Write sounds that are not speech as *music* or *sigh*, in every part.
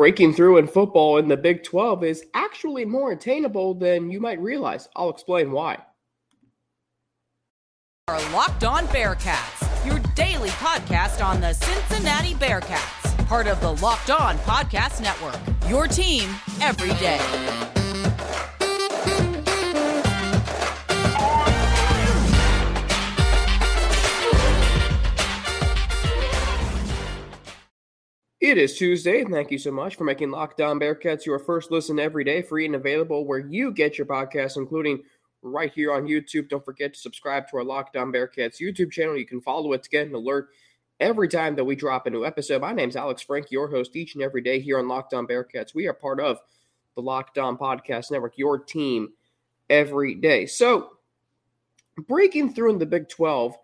breaking through in football in the Big 12 is actually more attainable than you might realize. I'll explain why. Our Locked On Bearcats, your daily podcast on the Cincinnati Bearcats, part of the Locked On Podcast Network. Your team every day. It is Tuesday, thank you so much for making Locked On Bearcats your first listen every day, free and available where you get your podcasts, including right here on YouTube. Don't forget to subscribe to our Locked On Bearcats YouTube channel. You can follow it to get an alert every time that we drop a new episode. My name is Alex Frank, your host each and every day here on Locked On Bearcats. We are part of the Locked On Podcast Network, your team every day. So, breaking through in the Big 12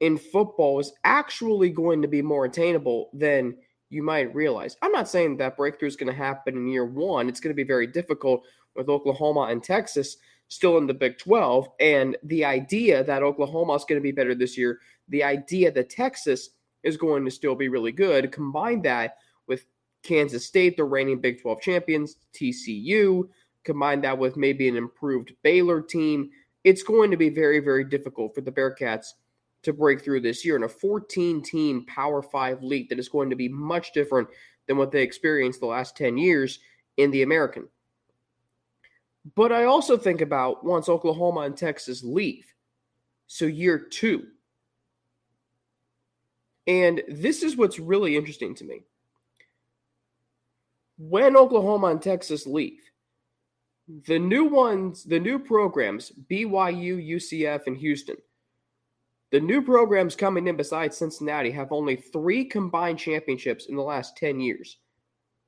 in football is actually going to be more attainable than – you might realize. I'm not saying that breakthrough is going to happen in year one. It's going to be very difficult with Oklahoma and Texas still in the Big 12. And the idea that Oklahoma is going to be better this year, the idea that Texas is going to still be really good, combine that with Kansas State, the reigning Big 12 champions, TCU, combine that with maybe an improved Baylor team. It's going to be very, very difficult for the Bearcats to break through this year in a 14 team Power 5 league that is going to be much different than what they experienced the last 10 years in the American. But I also think about once Oklahoma and Texas leave, so year two. And this is what's really interesting to me. When Oklahoma and Texas leave, the new ones, the new programs, BYU, UCF, and Houston, the new programs coming in besides Cincinnati have only three combined championships in the last 10 years.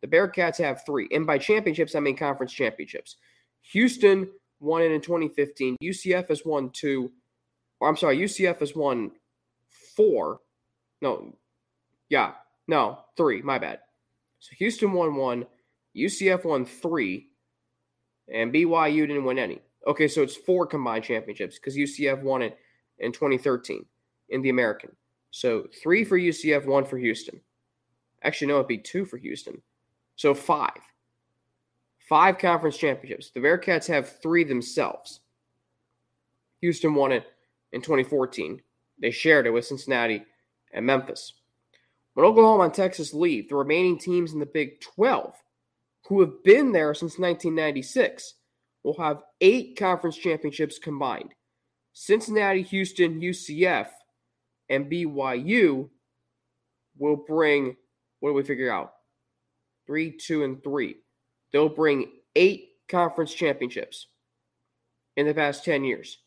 The Bearcats have three. And by championships, I mean conference championships. Houston won it in 2015. UCF has won two. Or I'm sorry, UCF has won four. No, yeah, no, three. My bad. So Houston won one. UCF won three. And BYU didn't win any. Okay, so it's four combined championships because UCF won it in 2013 in the American. So three for UCF, one for Houston. Actually, no, it'd be two for Houston. So five. Five conference championships. The Bearcats have three themselves. Houston won it in 2014. They shared it with Cincinnati and Memphis. When Oklahoma and Texas leave, the remaining teams in the Big 12, who have been there since 1996, will have eight conference championships combined. Cincinnati, Houston, UCF, and BYU will bring, what do we figure out? Three, two, and three. They'll bring eight conference championships in the past 10 years.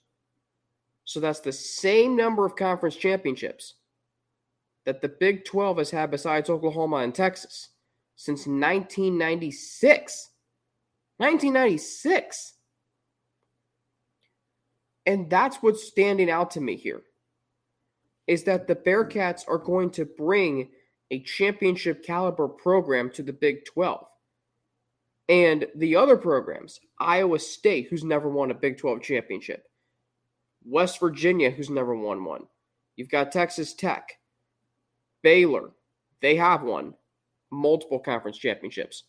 So that's the same number of conference championships that the Big 12 has had besides Oklahoma and Texas since 1996. 1996. And that's what's standing out to me here is that the Bearcats are going to bring a championship caliber program to the Big 12. And the other programs, Iowa State, who's never won a Big 12 championship, West Virginia, who's never won one. You've got Texas Tech, Baylor, they have won multiple conference championships.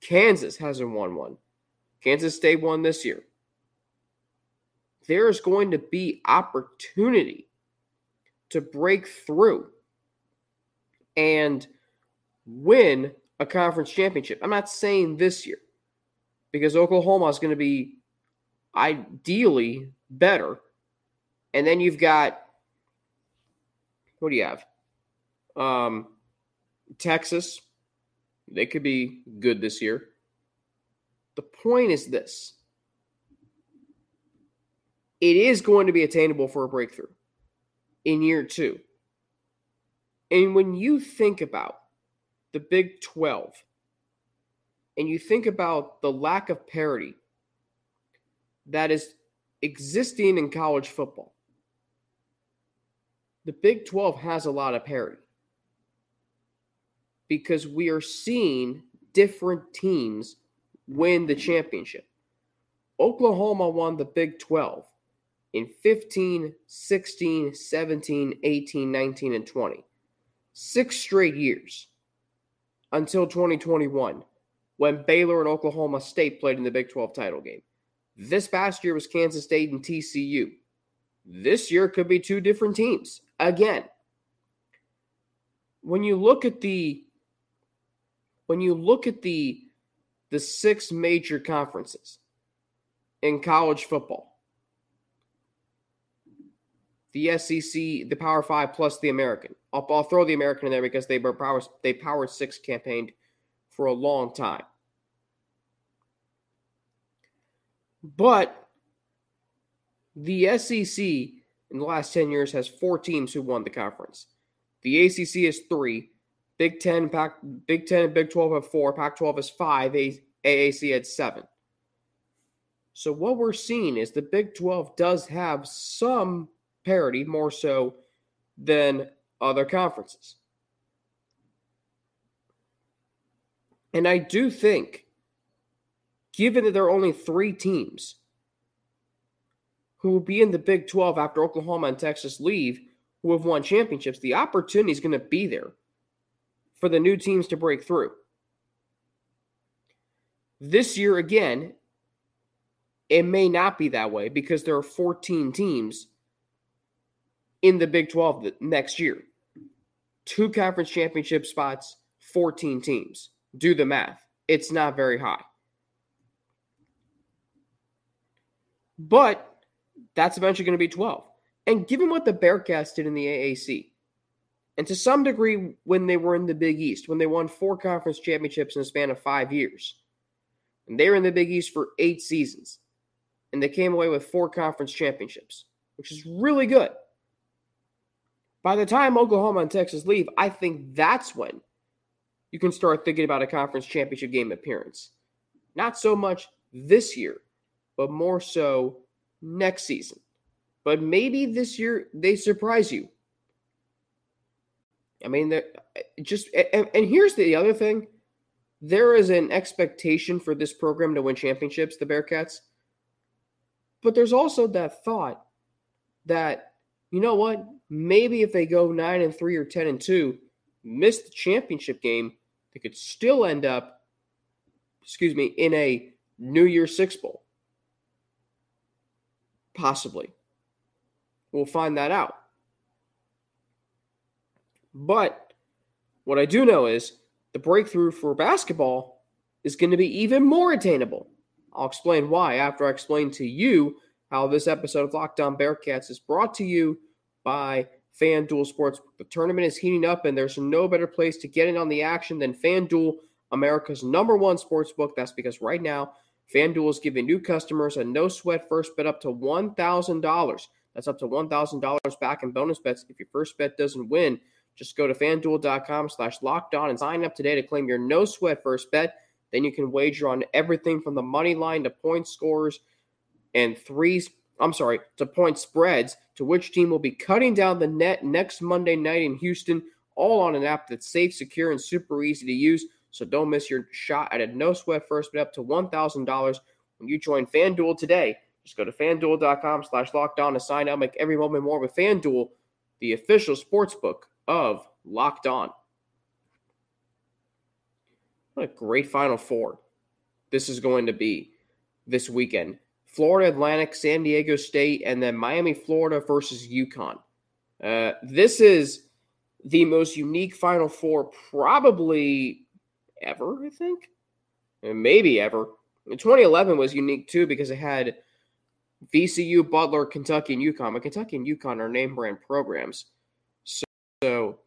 Kansas hasn't won one. Kansas State won this year there is going to be opportunity to break through and win a conference championship. I'm not saying this year because Oklahoma is going to be ideally better. And then you've got what do you have? Um, Texas. They could be good this year. The point is this it is going to be attainable for a breakthrough in year two. And when you think about the Big 12 and you think about the lack of parity that is existing in college football, the Big 12 has a lot of parity because we are seeing different teams win the championship. Oklahoma won the Big 12 in 15, 16, 17, 18, 19, and 20. Six straight years until 2021 when Baylor and Oklahoma State played in the Big 12 title game. This past year was Kansas State and TCU. This year could be two different teams. Again, when you look at the when you look at the the six major conferences in college football, the SEC, the Power Five plus the American. I'll, I'll throw the American in there because they were power they power six campaigned for a long time. But the SEC in the last 10 years has four teams who won the conference. The ACC is three. Big Ten, Pac, Big Ten, and Big Twelve have four. Pac-12 is five. AAC had seven. So what we're seeing is the Big 12 does have some parity, more so than other conferences. And I do think, given that there are only three teams who will be in the Big 12 after Oklahoma and Texas leave, who have won championships, the opportunity is going to be there for the new teams to break through. This year, again, it may not be that way because there are 14 teams in the Big 12 next year. Two conference championship spots, 14 teams. Do the math. It's not very high. But that's eventually going to be 12. And given what the Bearcats did in the AAC, and to some degree when they were in the Big East, when they won four conference championships in a span of five years, and they were in the Big East for eight seasons, and they came away with four conference championships, which is really good. By the time Oklahoma and Texas leave, I think that's when you can start thinking about a conference championship game appearance. Not so much this year, but more so next season. But maybe this year they surprise you. I mean, just and, and here's the other thing: there is an expectation for this program to win championships, the Bearcats. But there's also that thought that you know what? Maybe if they go nine and three or ten and two, miss the championship game, they could still end up, excuse me, in a New Year Six Bowl. Possibly. We'll find that out. But what I do know is the breakthrough for basketball is going to be even more attainable. I'll explain why after I explain to you how this episode of Locked On Bearcats is brought to you by FanDuel Sports. The tournament is heating up, and there's no better place to get in on the action than FanDuel, America's number one sports book. That's because right now, FanDuel is giving new customers a no sweat first bet up to $1,000. That's up to $1,000 back in bonus bets if your first bet doesn't win. Just go to fanduel.com slash locked on and sign up today to claim your no sweat first bet. Then you can wager on everything from the money line to point scores and threes. I'm sorry, to point spreads to which team will be cutting down the net next Monday night in Houston, all on an app that's safe, secure, and super easy to use. So don't miss your shot at a no sweat first bet up to $1,000 when you join FanDuel today. Just go to fanduel.com slash locked on to sign up. Make every moment more with FanDuel, the official sports book of Locked On. What a great Final Four this is going to be this weekend. Florida Atlantic, San Diego State, and then Miami, Florida versus UConn. Uh, this is the most unique Final Four probably ever, I think. Maybe ever. 2011 was unique too because it had VCU, Butler, Kentucky, and UConn. But Kentucky and UConn are name brand programs. So, so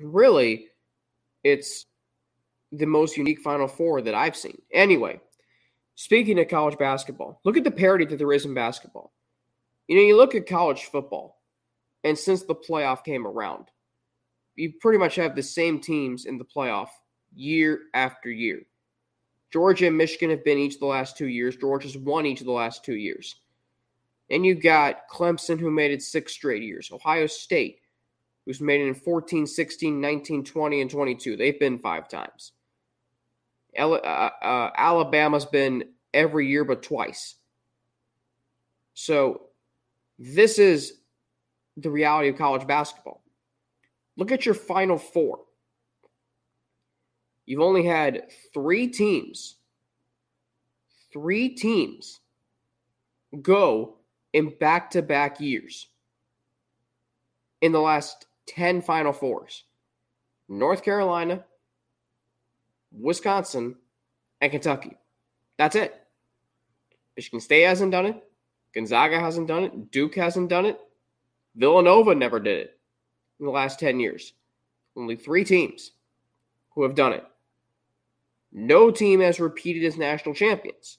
really, it's the most unique Final Four that I've seen. Anyway, speaking of college basketball, look at the parity that there is in basketball. You know, you look at college football, and since the playoff came around, you pretty much have the same teams in the playoff year after year. Georgia and Michigan have been each the last two years. Georgia's won each of the last two years. And you've got Clemson, who made it six straight years. Ohio State, who's made it in 14, 16, 19, 20, and 22. They've been five times. Uh, uh, Alabama's been every year but twice. So this is the reality of college basketball. Look at your final four. you've only had three teams, three teams go in back to back years in the last 10 Final Fours North Carolina, Wisconsin, and Kentucky. That's it. Michigan State hasn't done it. Gonzaga hasn't done it. Duke hasn't done it. Villanova never did it in the last 10 years. Only three teams who have done it. No team has repeated as national champions.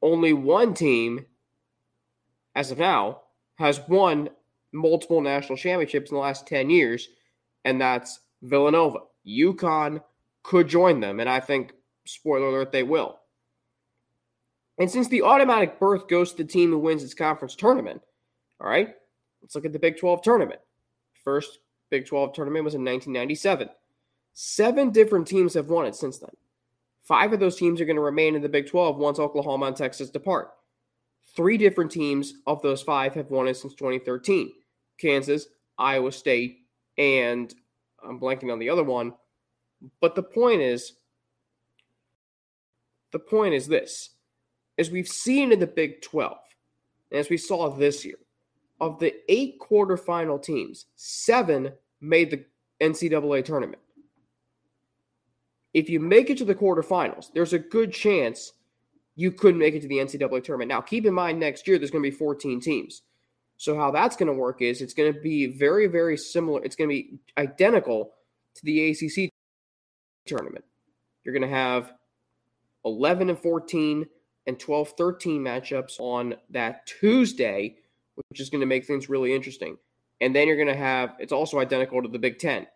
Only one team, as of now, has won multiple national championships in the last 10 years, and that's Villanova. UConn could join them, and I think, spoiler alert, they will. And since the automatic berth goes to the team who wins its conference tournament, all right, let's look at the Big 12 tournament. First Big 12 tournament was in 1997. Seven different teams have won it since then. Five of those teams are going to remain in the Big 12 once Oklahoma and Texas depart. Three different teams of those five have won it since 2013 Kansas, Iowa State, and I'm blanking on the other one. But the point is, the point is this as we've seen in the Big 12, and as we saw this year, of the eight quarterfinal teams, seven made the NCAA tournament. If you make it to the quarterfinals, there's a good chance you could make it to the NCAA tournament. Now, keep in mind next year there's going to be 14 teams. So, how that's going to work is it's going to be very, very similar. It's going to be identical to the ACC tournament. You're going to have 11 and 14 and 12 13 matchups on that Tuesday, which is going to make things really interesting. And then you're going to have, it's also identical to the Big Ten.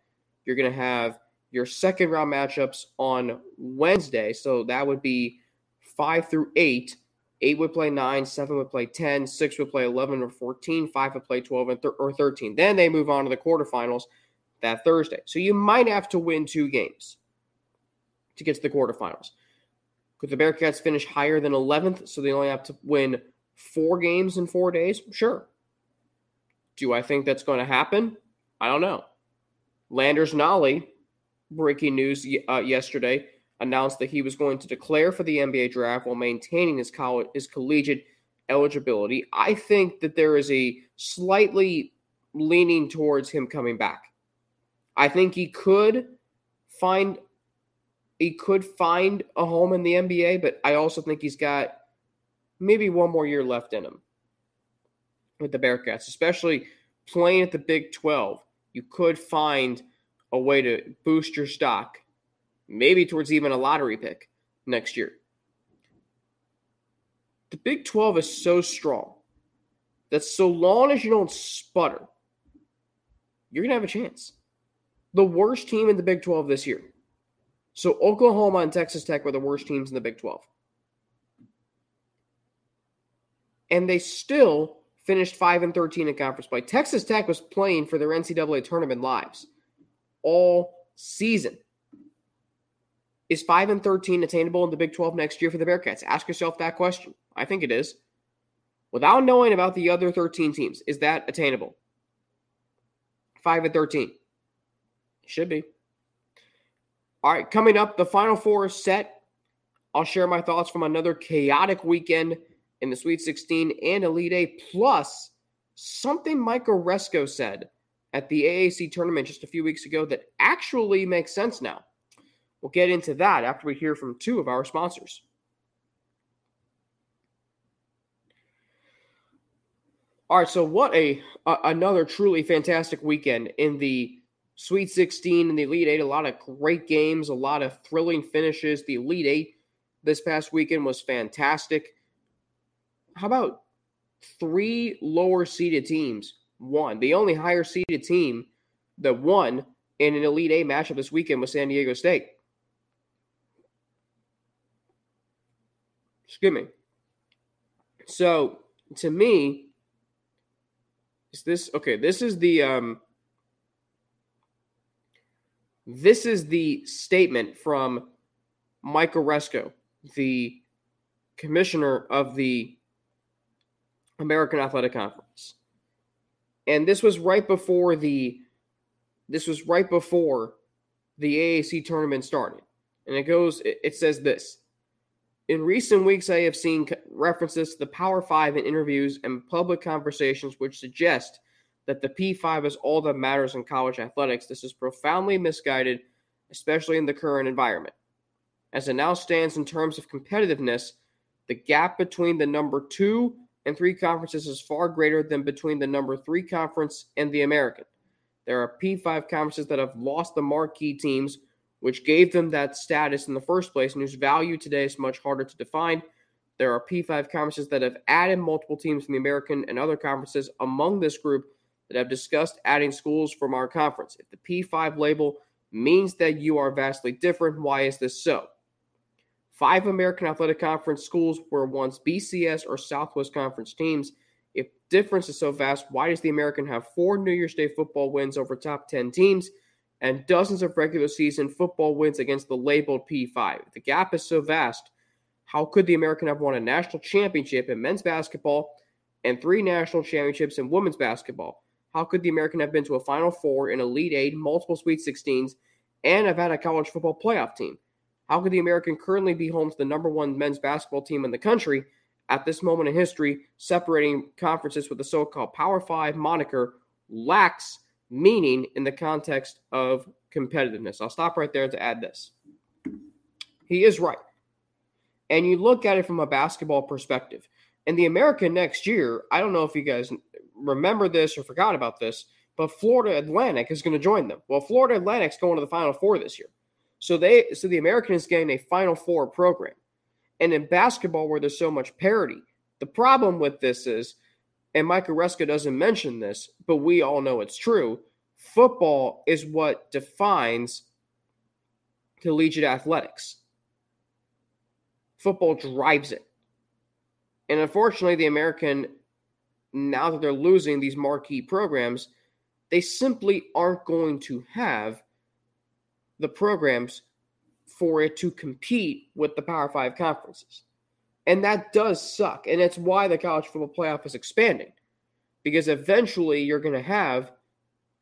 You're going to have your second round matchups on Wednesday. So that would be five through eight. Eight would play nine, seven would play 10, six would play 11 or 14, five would play 12 and or 13. Then they move on to the quarterfinals that Thursday. So you might have to win two games to get to the quarterfinals. Could the Bearcats finish higher than 11th so they only have to win four games in four days? Sure. Do I think that's going to happen? I don't know. Landers Nolley, breaking news uh, yesterday, announced that he was going to declare for the NBA draft while maintaining his college his collegiate eligibility. I think that there is a slightly leaning towards him coming back. I think he could find he could find a home in the NBA, but I also think he's got maybe one more year left in him with the Bearcats, especially playing at the Big 12. You could find a way to boost your stock, maybe towards even a lottery pick next year. The Big 12 is so strong that so long as you don't sputter, you're going to have a chance. The worst team in the Big 12 this year so Oklahoma and Texas Tech were the worst teams in the Big 12. And they still finished 5 and 13 in conference play. Texas Tech was playing for their NCAA tournament lives all season. Is 5 and 13 attainable in the Big 12 next year for the Bearcats? Ask yourself that question. I think it is. Without knowing about the other 13 teams, is that attainable? 5 and 13. Should be. All right, coming up, the final four is set. I'll share my thoughts from another chaotic weekend in the Sweet 16 and Elite Eight, plus something Mike Aresco said at the AAC tournament just a few weeks ago that actually makes sense now. We'll get into that after we hear from two of our sponsors. All right, so what a, a another truly fantastic weekend in the Sweet 16 and the Elite Eight, a lot of great games, a lot of thrilling finishes. The Elite Eight this past weekend was fantastic. How about three lower seeded teams won? The only higher seeded team that won in an Elite Eight matchup this weekend was San Diego State. Excuse me. So to me, is this okay? This is the um this is the statement from Mike Aresco, the commissioner of the American Athletic Conference. And this was right before the this was right before the AAC tournament started. And it goes, it says this In recent weeks, I have seen references to the Power Five in interviews and public conversations which suggest that the P5 is all that matters in college athletics. This is profoundly misguided, especially in the current environment. As it now stands in terms of competitiveness, the gap between the number two and three conferences is far greater than between the number three conference and the American. There are P5 conferences that have lost the marquee teams, which gave them that status in the first place and whose value today is much harder to define. There are P5 conferences that have added multiple teams from the American and other conferences among this group that have discussed adding schools from our conference. If the P5 label means that you are vastly different, why is this so? Five American Athletic Conference schools were once BCS or Southwest Conference teams. If difference is so vast, why does the American have four New Year's Day football wins over top 10 teams and dozens of regular season football wins against the labeled P5? The gap is so vast, how could the American have won a national championship in men's basketball and three national championships in women's basketball? How could the American have been to a Final Four, an Elite Eight, multiple Sweet 16s, and have had a college football playoff team? How could the American currently be home to the number one men's basketball team in the country at this moment in history, separating conferences with the so called Power Five moniker lacks meaning in the context of competitiveness? I'll stop right there to add this. He is right. And you look at it from a basketball perspective. And the American next year, I don't know if you guys remember this or forgot about this, but Florida Atlantic is going to join them. Well, Florida Atlantic's going to the Final Four this year. So they so the American is getting a Final Four program. And in basketball, where there's so much parity, the problem with this is, and Mike Aresco doesn't mention this, but we all know it's true. Football is what defines collegiate athletics. Football drives it. And unfortunately, the American now that they're losing these marquee programs, they simply aren't going to have the programs for it to compete with the Power Five conferences. And that does suck. And it's why the college football playoff is expanding. Because eventually you're going to have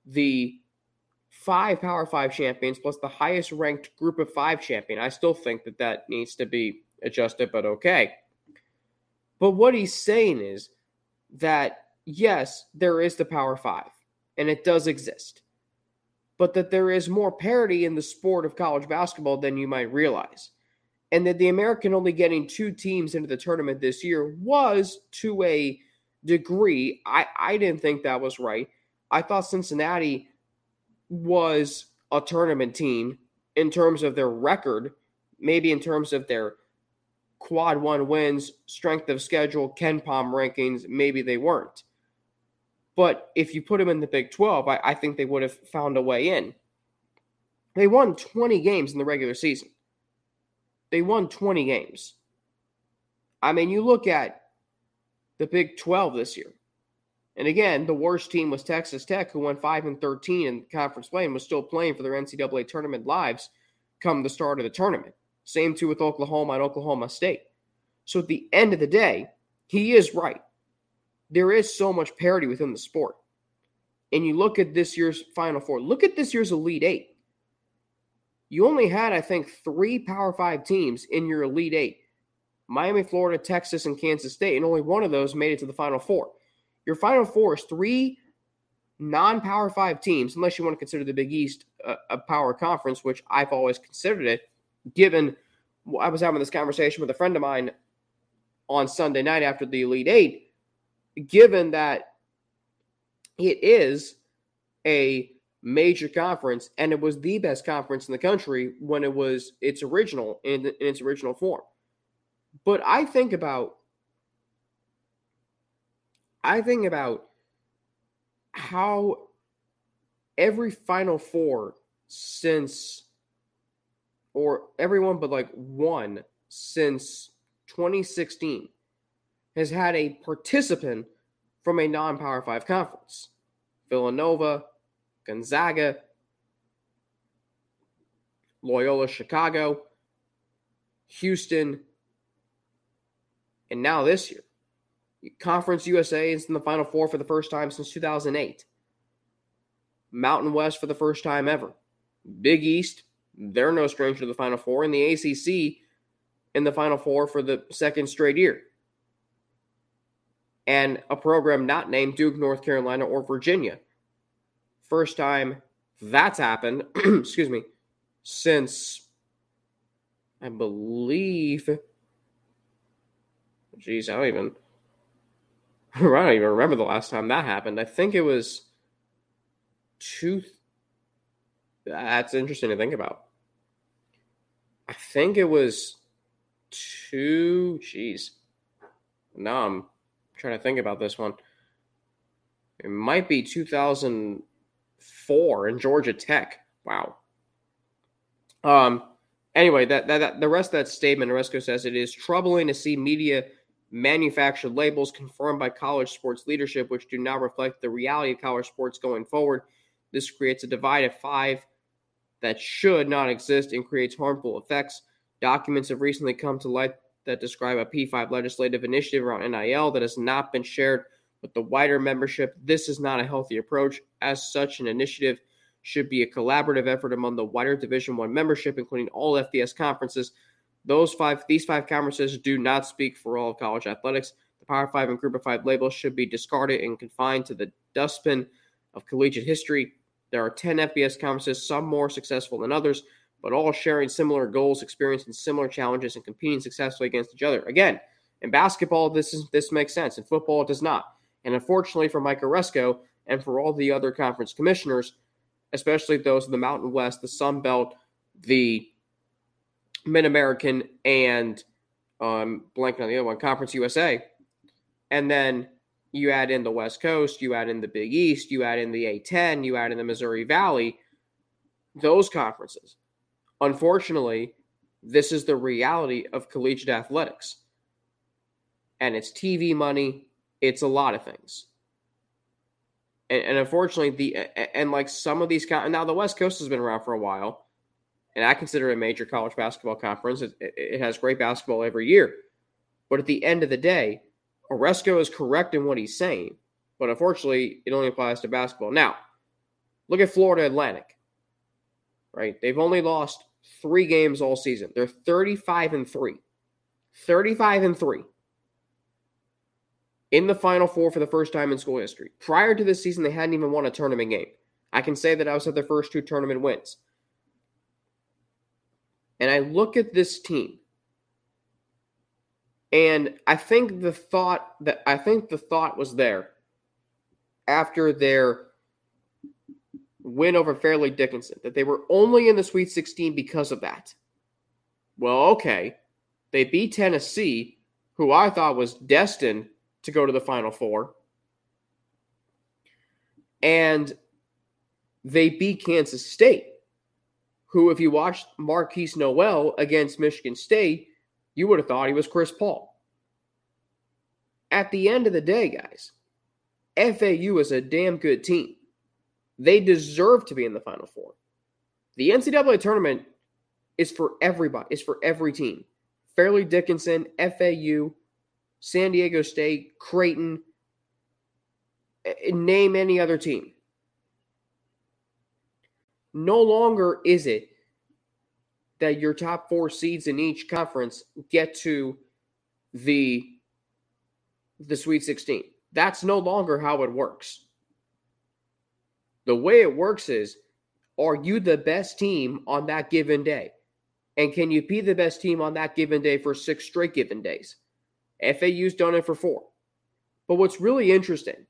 the five Power Five champions plus the highest ranked group of five champion. I still think that that needs to be adjusted, but okay. But what he's saying is that yes, there is the Power Five, and it does exist, but that there is more parity in the sport of college basketball than you might realize. And that the American only getting two teams into the tournament this year was to a degree. I, I didn't think that was right. I thought Cincinnati was a tournament team in terms of their record, maybe in terms of their quad one wins, strength of schedule, KenPom rankings, maybe they weren't. But if you put them in the Big 12, I, I think they would have found a way in. They won 20 games in the regular season. They won 20 games. I mean, you look at the Big 12 this year. And again, the worst team was Texas Tech, who went 5 and 13 in conference play and was still playing for their NCAA tournament lives come the start of the tournament. Same too with Oklahoma and Oklahoma State. So at the end of the day, he is right. There is so much parity within the sport. And you look at this year's Final Four, look at this year's Elite Eight. You only had, I think, three Power Five teams in your Elite Eight Miami, Florida, Texas, and Kansas State. And only one of those made it to the Final Four. Your Final Four is three non Power Five teams, unless you want to consider the Big East a, a power conference, which I've always considered it given I was having this conversation with a friend of mine on Sunday night after the Elite Eight, given that it is a major conference and it was the best conference in the country when it was its original in, in its original form. But I think about I think about how every Final Four since or everyone but like one since 2016 has had a participant from a non Power 5 conference. Villanova, Gonzaga, Loyola Chicago, Houston, and now this year. Conference USA is in the Final Four for the first time since 2008. Mountain West for the first time ever. Big East, they're no stranger to the Final Four, and the ACC in the Final Four for the second straight year. And a program not named Duke, North Carolina, or Virginia. First time that's happened, *clears throat* excuse me, since I believe. Geez, I don't even. *laughs* I don't even remember the last time that happened. I think it was two. That's interesting to think about. I think it was two. Jeez. Now I'm trying to think about this one. It might be 2004 in Georgia Tech. Wow. Um. Anyway, that, that, that the rest of that statement, Aresco says it is troubling to see media manufactured labels confirmed by college sports leadership, which do not reflect the reality of college sports going forward. This creates a divide of five that should not exist and creates harmful effects. Documents have recently come to light that describe a P5 legislative initiative around NIL that has not been shared with the wider membership. This is not a healthy approach. As such, an initiative should be a collaborative effort among the wider Division One membership, including all FBS conferences. Those five, these five conferences do not speak for all college athletics. The Power Five and Group of Five labels should be discarded and confined to the dustbin of collegiate history. There are 10 FBS conferences, some more successful than others, but all sharing similar goals, experiencing similar challenges, and competing successfully against each other. Again, in basketball, this is this makes sense. In football, it does not. And unfortunately for Mike Aresco and for all the other conference commissioners, especially those in the Mountain West, the Sun Belt, the Mid American, and um, blanking on the other one, Conference USA, and then you add in the West Coast, you add in the Big East, you add in the A10, you add in the Missouri Valley, those conferences. Unfortunately, this is the reality of collegiate athletics. And it's TV money, it's a lot of things. And, and unfortunately, the and like some of these now the West Coast has been around for a while, and I consider it a major college basketball conference. It, it has great basketball every year, but at the end of the day, Aresco is correct in what he's saying, but unfortunately, it only applies to basketball. Now, look at Florida Atlantic, right? They've only lost three games all season. They're 35 and 3. 35 and 3 in the Final Four for the first time in school history. Prior to this season, they hadn't even won a tournament game. I can say that I was at their first two tournament wins. And I look at this team and I think the thought that I think the thought was there after their win over Fairleigh Dickinson that they were only in the Sweet 16 because of that. Well, okay. They beat Tennessee, who I thought was destined to go to the Final Four. And they beat Kansas State, who, if you watched Markquis Nowell against Michigan State, you would have thought he was Chris Paul. At the end of the day, guys, FAU is a damn good team. They deserve to be in the Final Four. The NCAA tournament is for everybody, is for every team. Fairleigh Dickinson, FAU, San Diego State, Creighton, name any other team. No longer is it that your top four seeds in each conference get to the the Sweet 16. That's no longer how it works. The way it works is are you the best team on that given day? And can you be the best team on that given day for six straight given days? FAU's done it for four. But what's really interesting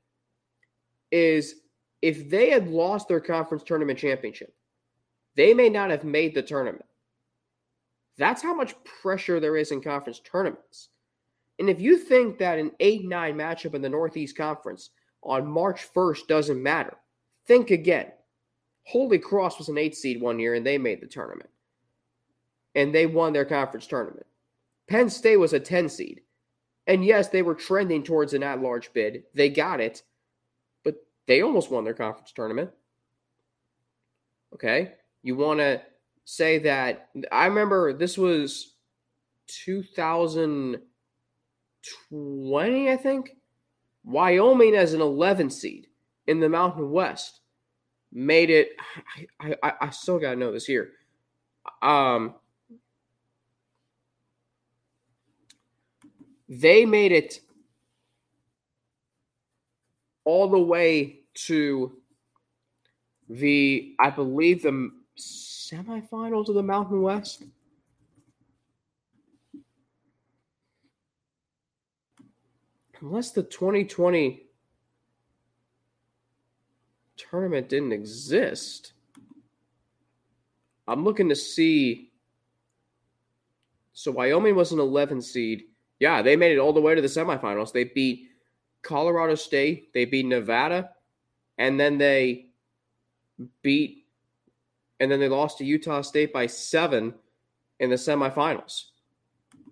is if they had lost their conference tournament championship, they may not have made the tournament. That's how much pressure there is in conference tournaments. And if you think that an 8 9 matchup in the Northeast Conference on March 1st doesn't matter, think again. Holy Cross was an 8 seed one year and they made the tournament. And they won their conference tournament. Penn State was a 10 seed. And yes, they were trending towards an at large bid. They got it, but they almost won their conference tournament. Okay. You want to say that I remember this was 2020, I think. Wyoming as an 11 seed in the Mountain West made it. I, I, I still got to know this here. Um, they made it all the way to the, I believe, the semifinals of the Mountain West. Unless the 2020 tournament didn't exist. I'm looking to see. So Wyoming was an 11 seed. Yeah, they made it all the way to the semifinals. They beat Colorado State, they beat Nevada, and then they beat and then they lost to Utah State by 7 in the semifinals.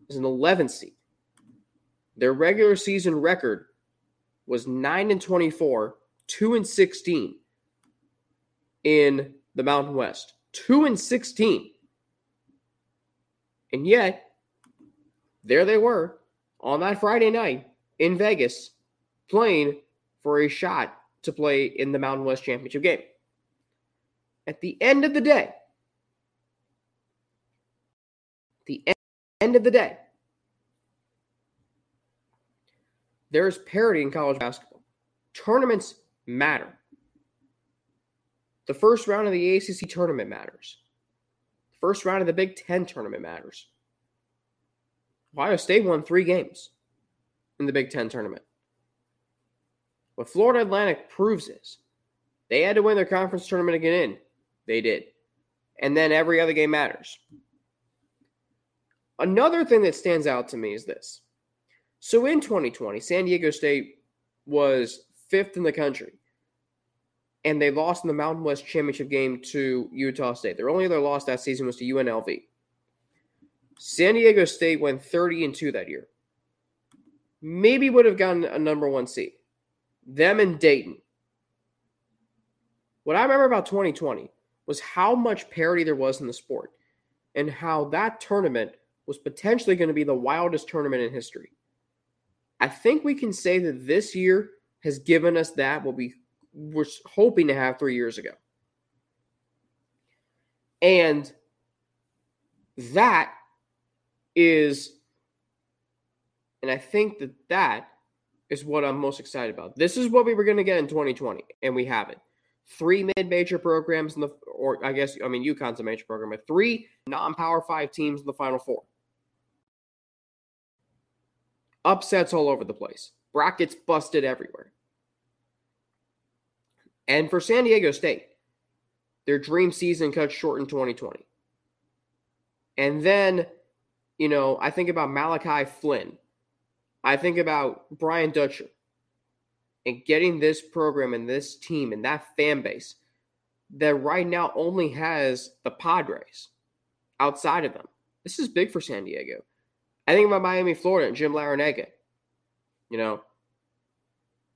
It's an 11 seed. Their regular season record was 9 and 24, 2 and 16 in the Mountain West. 2 and 16. And yet, there they were on that Friday night in Vegas playing for a shot to play in the Mountain West Championship game. At the end of the day, the end of the day, there's parity in college basketball. Tournaments matter. The first round of the ACC tournament matters. The first round of the Big Ten tournament matters. Ohio State won three games in the Big Ten tournament. What Florida Atlantic proves is they had to win their conference tournament to get in. They did. And then every other game matters. Another thing that stands out to me is this so in 2020, San Diego State was fifth in the country, and they lost in the Mountain West Championship game to Utah State. Their only other loss that season was to UNLV. San Diego State went 30 and 2 that year. Maybe would have gotten a number one seed. Them and Dayton. What I remember about 2020 was how much parity there was in the sport and how that tournament was potentially going to be the wildest tournament in history. I think we can say that this year has given us that what we were hoping to have three years ago. And that is, and I think that that is what I'm most excited about. This is what we were going to get in 2020, and we have it. Three mid-major programs in the, or I guess I mean UConn's a major program, but three non-power five teams in the Final Four upsets all over the place, brackets busted everywhere. And for San Diego State, their dream season cut short in 2020. And then, you know, I think about Malachi Flynn. I think about Brian Dutcher and getting this program and this team and that fan base that right now only has the Padres outside of them. This is big for San Diego. I think about Miami, Florida, and Jim Larrañaga. You know,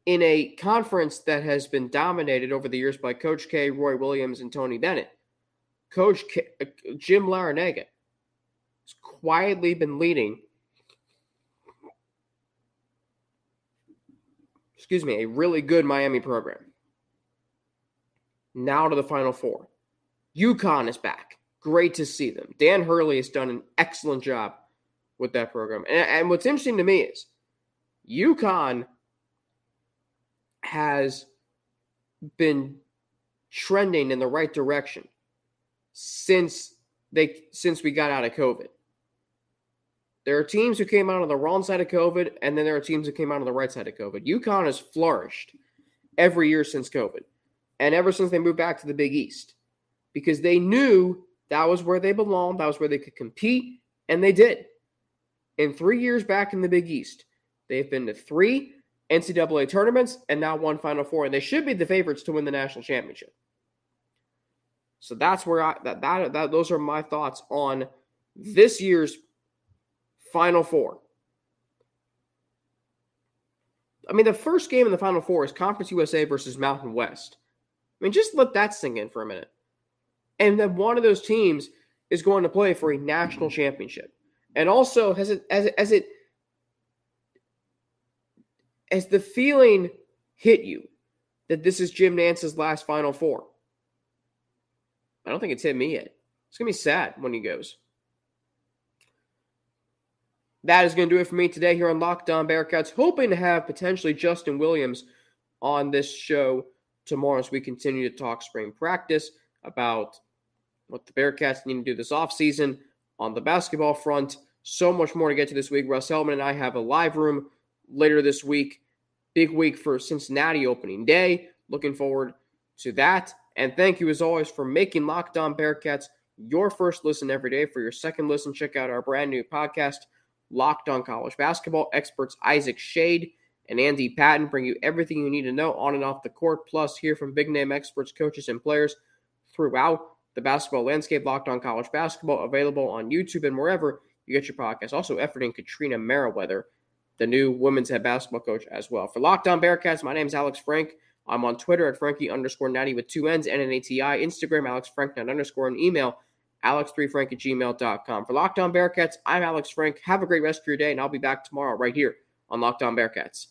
in a conference that has been dominated over the years by Coach K, Roy Williams, and Tony Bennett, Coach K, uh, Jim Larrañaga has quietly been leading. Excuse me, a really good Miami program. Now to the Final Four. UConn is back. Great to see them. Dan Hurley has done an excellent job with that program. And, and what's interesting to me is UConn has been trending in the right direction since they since we got out of COVID. There are teams who came out on the wrong side of COVID, and then there are teams who came out on the right side of COVID. UConn has flourished every year since COVID, and ever since they moved back to the Big East, because they knew that was where they belonged, that was where they could compete, and they did in three years back in the Big East. They've been to three NCAA tournaments and now one Final Four, and they should be the favorites to win the national championship. So that's where I that that, that those are my thoughts on this year's Final Four. I mean, the first game in the Final Four is Conference USA versus Mountain West. I mean, just let that sink in for a minute. And then one of those teams is going to play for a national championship. And also, has it as it, as it as the feeling hit you that this is Jim Nantz's last Final Four? I don't think it's hit me yet. It's to be sad when he goes. That is going to do it for me today here on Locked On Bearcats. Hoping to have potentially Justin Williams on this show tomorrow as we continue to talk spring practice about what the Bearcats need to do this offseason on the basketball front. So much more to get to this week. Russ Hellman and I have a live room later this week. Big week for Cincinnati opening day. Looking forward to that. And thank you as always for making Locked On Bearcats your first listen every day. For your second listen, check out our brand new podcast, Locked On College Basketball. Experts Isaac Shade and Andy Patton bring you everything you need to know on and off the court, plus hear from big name experts, coaches, and players throughout the basketball landscape. Locked On College Basketball available on YouTube and wherever you get your podcast. Also, efforting Katrina Merriweather, the new women's head basketball coach as well. For Locked On Bearcats, my name is Alex Frank. I'm on Twitter at Frankie underscore Natty with two N's, N-N-A-T-I, Instagram, Alex Frank, underscore, and email, alex3frank at gmail.com. For Locked On Bearcats, I'm Alex Frank. Have a great rest of your day, and I'll be back tomorrow right here on Locked On Bearcats.